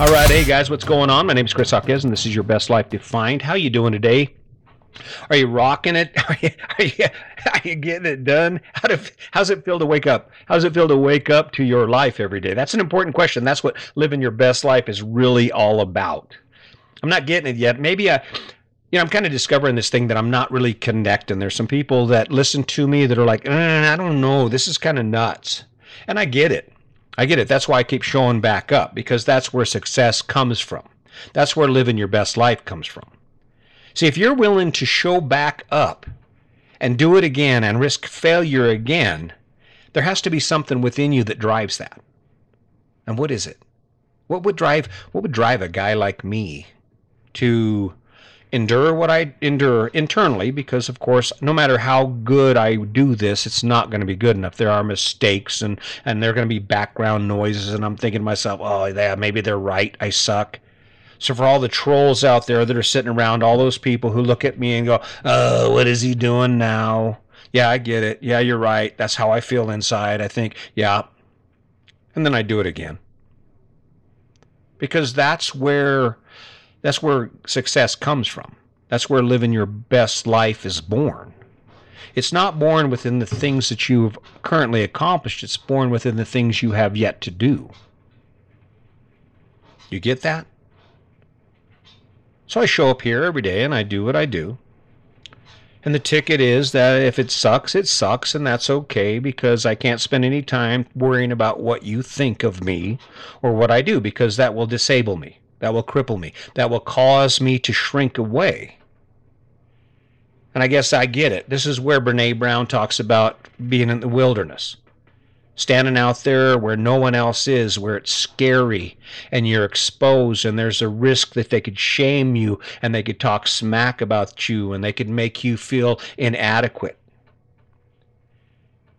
All right, hey guys, what's going on? My name is Chris Hawkins, and this is your best life defined. How you doing today? Are you rocking it? Are you, are you, are you getting it done? How do, how's it feel to wake up? How does it feel to wake up to your life every day? That's an important question. That's what living your best life is really all about. I'm not getting it yet. Maybe I, you know, I'm kind of discovering this thing that I'm not really connecting. There's some people that listen to me that are like, eh, I don't know, this is kind of nuts. And I get it. I get it. That's why I keep showing back up because that's where success comes from. That's where living your best life comes from. See, if you're willing to show back up and do it again and risk failure again, there has to be something within you that drives that. And what is it? What would drive what would drive a guy like me to endure what I endure internally because of course no matter how good I do this it's not going to be good enough. There are mistakes and and there are going to be background noises and I'm thinking to myself oh yeah maybe they're right. I suck. So for all the trolls out there that are sitting around all those people who look at me and go oh what is he doing now? Yeah I get it. Yeah you're right. That's how I feel inside I think. Yeah. And then I do it again. Because that's where that's where success comes from. That's where living your best life is born. It's not born within the things that you've currently accomplished, it's born within the things you have yet to do. You get that? So I show up here every day and I do what I do. And the ticket is that if it sucks, it sucks, and that's okay because I can't spend any time worrying about what you think of me or what I do because that will disable me. That will cripple me. That will cause me to shrink away. And I guess I get it. This is where Brene Brown talks about being in the wilderness. Standing out there where no one else is, where it's scary and you're exposed, and there's a risk that they could shame you and they could talk smack about you and they could make you feel inadequate.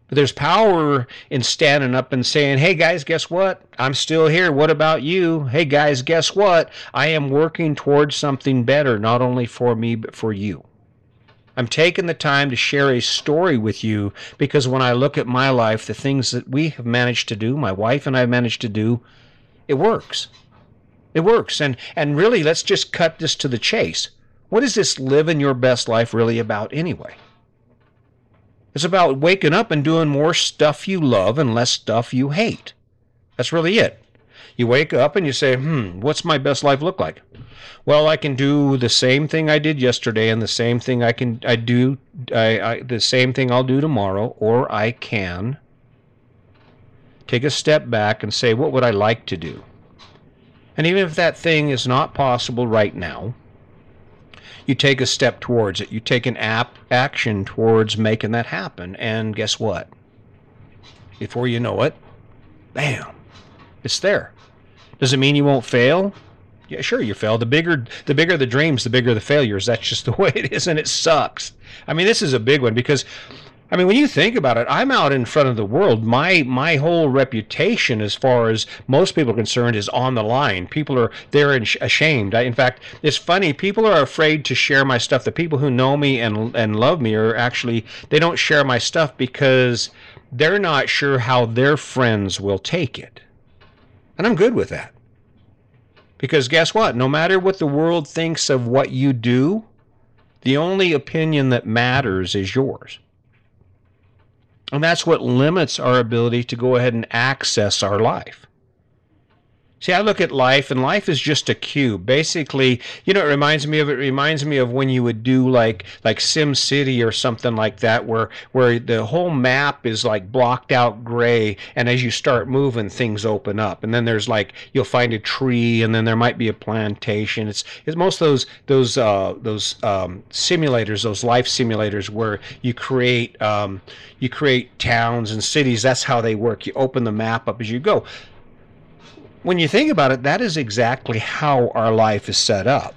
But there's power in standing up and saying, hey guys, guess what? I'm still here. What about you? Hey guys, guess what? I am working towards something better, not only for me, but for you. I'm taking the time to share a story with you because when I look at my life, the things that we have managed to do, my wife and I have managed to do, it works. It works. And, and really, let's just cut this to the chase. What is this living your best life really about anyway? It's about waking up and doing more stuff you love and less stuff you hate. That's really it. You wake up and you say, hmm, what's my best life look like? Well, I can do the same thing I did yesterday and the same thing I can I do I, I the same thing I'll do tomorrow, or I can take a step back and say, what would I like to do? And even if that thing is not possible right now, you take a step towards it. You take an app action towards making that happen. And guess what? Before you know it, bam, it's there. Does it mean you won't fail? Yeah, sure you fail. The bigger the bigger the dreams, the bigger the failures. That's just the way it is, and it sucks. I mean, this is a big one because I mean, when you think about it, I'm out in front of the world. My my whole reputation, as far as most people are concerned, is on the line. People are they're ashamed. I, in fact, it's funny. People are afraid to share my stuff. The people who know me and and love me are actually they don't share my stuff because they're not sure how their friends will take it, and I'm good with that. Because guess what? No matter what the world thinks of what you do, the only opinion that matters is yours. And that's what limits our ability to go ahead and access our life. See, I look at life, and life is just a cube. Basically, you know, it reminds me of it reminds me of when you would do like like Sim City or something like that, where where the whole map is like blocked out gray, and as you start moving, things open up, and then there's like you'll find a tree, and then there might be a plantation. It's it's most of those those uh, those um, simulators, those life simulators, where you create um, you create towns and cities. That's how they work. You open the map up as you go when you think about it, that is exactly how our life is set up.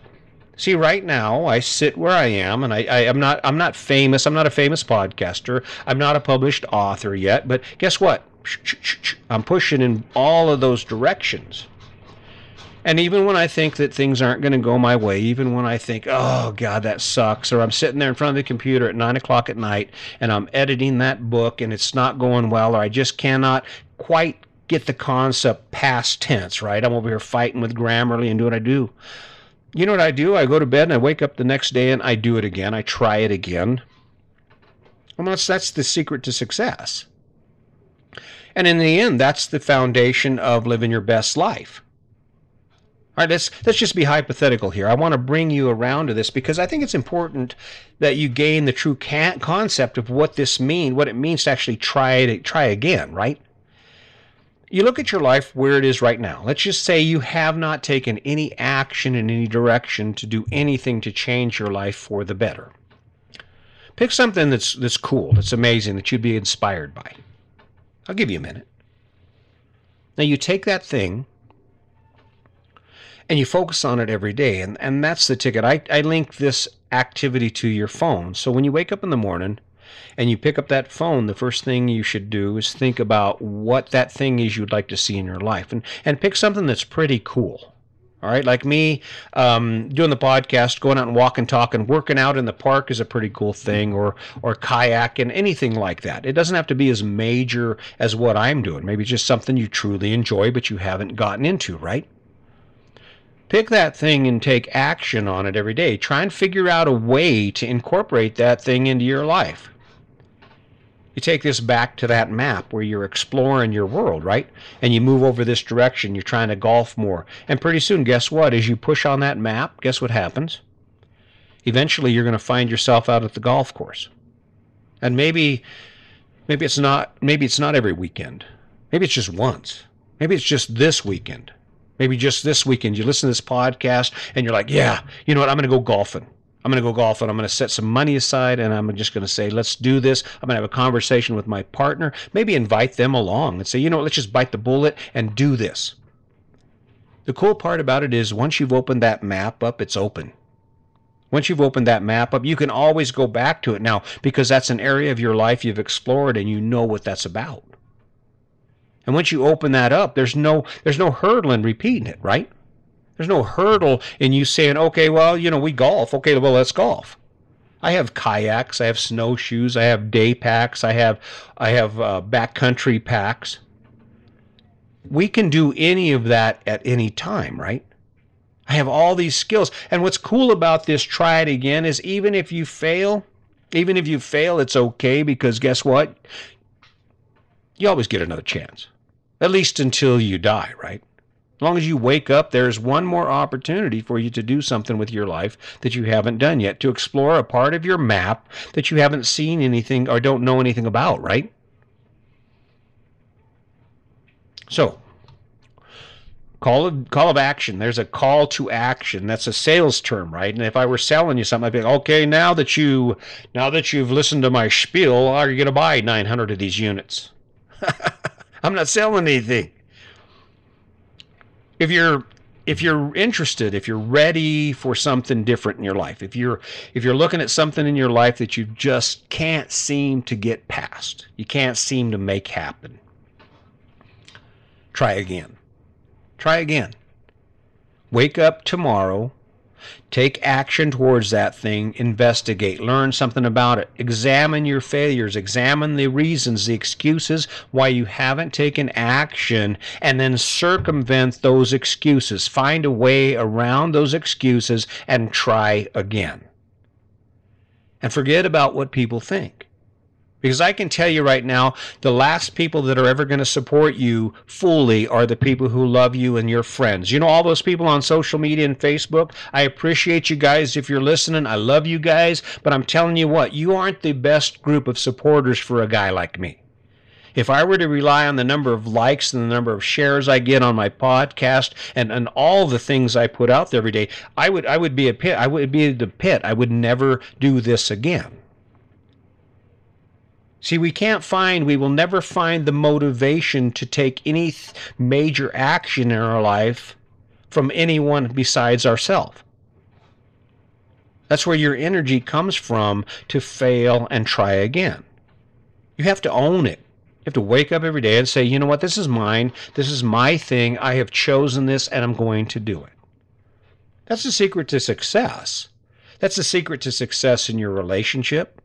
See, right now I sit where I am, and I, I am not I'm not famous. I'm not a famous podcaster. I'm not a published author yet. But guess what? I'm pushing in all of those directions. And even when I think that things aren't going to go my way, even when I think, oh, God, that sucks, or I'm sitting there in front of the computer at 9 o'clock at night and I'm editing that book and it's not going well, or I just cannot quite get the concept past tense, right? I'm over here fighting with Grammarly and do what I do. You know what I do? I go to bed and I wake up the next day and I do it again. I try it again. Well, that's, that's the secret to success. And in the end, that's the foundation of living your best life. All right, let's let's just be hypothetical here. I want to bring you around to this because I think it's important that you gain the true concept of what this means, what it means to actually try it, try again, right? You look at your life where it is right now. Let's just say you have not taken any action in any direction to do anything to change your life for the better. Pick something that's that's cool, that's amazing, that you'd be inspired by. I'll give you a minute. Now you take that thing and you focus on it every day. And, and that's the ticket. I, I link this activity to your phone. So when you wake up in the morning and you pick up that phone, the first thing you should do is think about what that thing is you'd like to see in your life and, and pick something that's pretty cool. All right, like me um, doing the podcast, going out and walking, talking, working out in the park is a pretty cool thing, or or kayaking, anything like that. It doesn't have to be as major as what I'm doing. Maybe just something you truly enjoy, but you haven't gotten into, right? Pick that thing and take action on it every day. Try and figure out a way to incorporate that thing into your life. You take this back to that map where you're exploring your world, right? And you move over this direction, you're trying to golf more. And pretty soon, guess what? As you push on that map, guess what happens? Eventually, you're going to find yourself out at the golf course. And maybe maybe it's not maybe it's not every weekend. Maybe it's just once. Maybe it's just this weekend. Maybe just this weekend you listen to this podcast and you're like, yeah, you know what? I'm going to go golfing. I'm going to go golfing. I'm going to set some money aside and I'm just going to say, let's do this. I'm going to have a conversation with my partner, maybe invite them along and say, you know, let's just bite the bullet and do this. The cool part about it is once you've opened that map up, it's open. Once you've opened that map up, you can always go back to it now because that's an area of your life you've explored and you know what that's about. And once you open that up, there's no there's no hurdle in repeating it, right? There's no hurdle in you saying, okay, well, you know, we golf. Okay, well, let's golf. I have kayaks, I have snowshoes, I have day packs, I have I have uh, backcountry packs. We can do any of that at any time, right? I have all these skills. And what's cool about this try it again is even if you fail, even if you fail, it's okay because guess what? You always get another chance. At least until you die, right? As long as you wake up, there's one more opportunity for you to do something with your life that you haven't done yet, to explore a part of your map that you haven't seen anything or don't know anything about, right? So, call of call of action. There's a call to action. That's a sales term, right? And if I were selling you something, I'd be like, okay, now that you now that you've listened to my spiel, are you going to buy 900 of these units? I'm not selling anything. If you're if you're interested, if you're ready for something different in your life, if you're if you're looking at something in your life that you just can't seem to get past, you can't seem to make happen, try again. Try again. Wake up tomorrow Take action towards that thing, investigate, learn something about it, examine your failures, examine the reasons, the excuses why you haven't taken action, and then circumvent those excuses. Find a way around those excuses and try again. And forget about what people think. Because I can tell you right now, the last people that are ever going to support you fully are the people who love you and your friends. You know, all those people on social media and Facebook, I appreciate you guys if you're listening. I love you guys. But I'm telling you what, you aren't the best group of supporters for a guy like me. If I were to rely on the number of likes and the number of shares I get on my podcast and, and all the things I put out there every day, I would I would be a pit. I would be the pit. I would never do this again. See, we can't find, we will never find the motivation to take any major action in our life from anyone besides ourselves. That's where your energy comes from to fail and try again. You have to own it. You have to wake up every day and say, you know what, this is mine. This is my thing. I have chosen this and I'm going to do it. That's the secret to success. That's the secret to success in your relationship,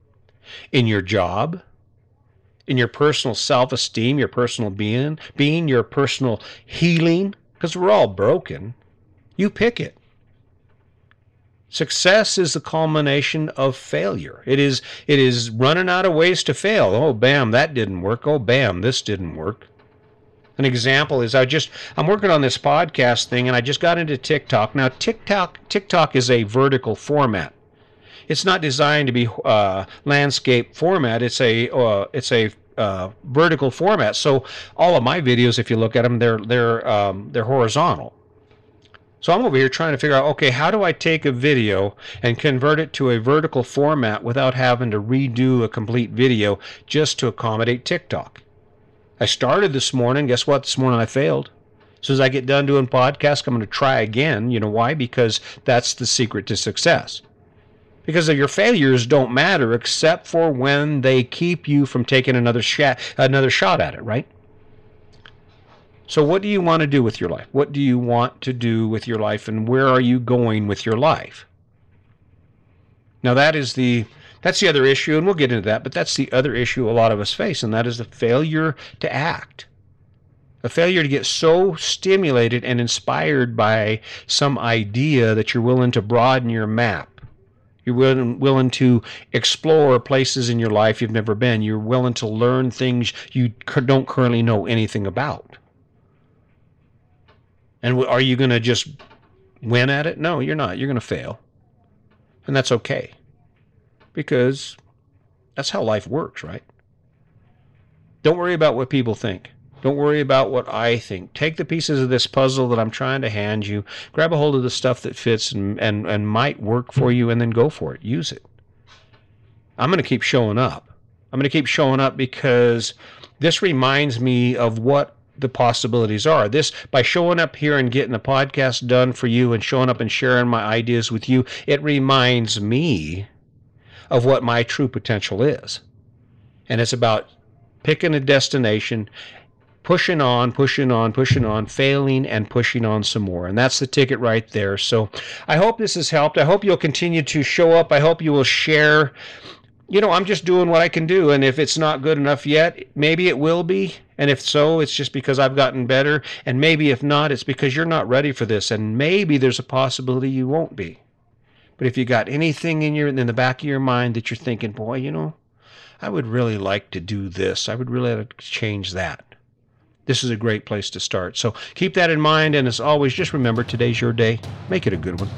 in your job, in your personal self-esteem, your personal being, being your personal healing, because we're all broken. You pick it. Success is the culmination of failure. It is it is running out of ways to fail. Oh bam, that didn't work. Oh bam, this didn't work. An example is I just I'm working on this podcast thing and I just got into TikTok. Now TikTok TikTok is a vertical format. It's not designed to be uh, landscape format. It's a uh, it's a uh, vertical format. So all of my videos, if you look at them, they're they're um, they're horizontal. So I'm over here trying to figure out, okay, how do I take a video and convert it to a vertical format without having to redo a complete video just to accommodate TikTok? I started this morning. Guess what? This morning I failed. As soon as I get done doing podcasts, I'm going to try again. You know why? Because that's the secret to success. Because your failures don't matter except for when they keep you from taking another shot, another shot at it, right? So, what do you want to do with your life? What do you want to do with your life, and where are you going with your life? Now, that is the that's the other issue, and we'll get into that. But that's the other issue a lot of us face, and that is the failure to act, a failure to get so stimulated and inspired by some idea that you're willing to broaden your map. You're willing, willing to explore places in your life you've never been. You're willing to learn things you don't currently know anything about. And are you going to just win at it? No, you're not. You're going to fail. And that's okay. Because that's how life works, right? Don't worry about what people think. Don't worry about what I think. Take the pieces of this puzzle that I'm trying to hand you, grab a hold of the stuff that fits and, and, and might work for you, and then go for it. Use it. I'm going to keep showing up. I'm going to keep showing up because this reminds me of what the possibilities are. This, by showing up here and getting the podcast done for you and showing up and sharing my ideas with you, it reminds me of what my true potential is. And it's about picking a destination, pushing on, pushing on, pushing on, failing and pushing on some more. And that's the ticket right there. So I hope this has helped. I hope you'll continue to show up. I hope you will share you know, I'm just doing what I can do. And if it's not good enough yet, maybe it will be. And if so, it's just because I've gotten better. And maybe if not, it's because you're not ready for this. And maybe there's a possibility you won't be. But if you got anything in your in the back of your mind that you're thinking, boy, you know, I would really like to do this. I would really like to change that. This is a great place to start. So keep that in mind. And as always, just remember today's your day. Make it a good one.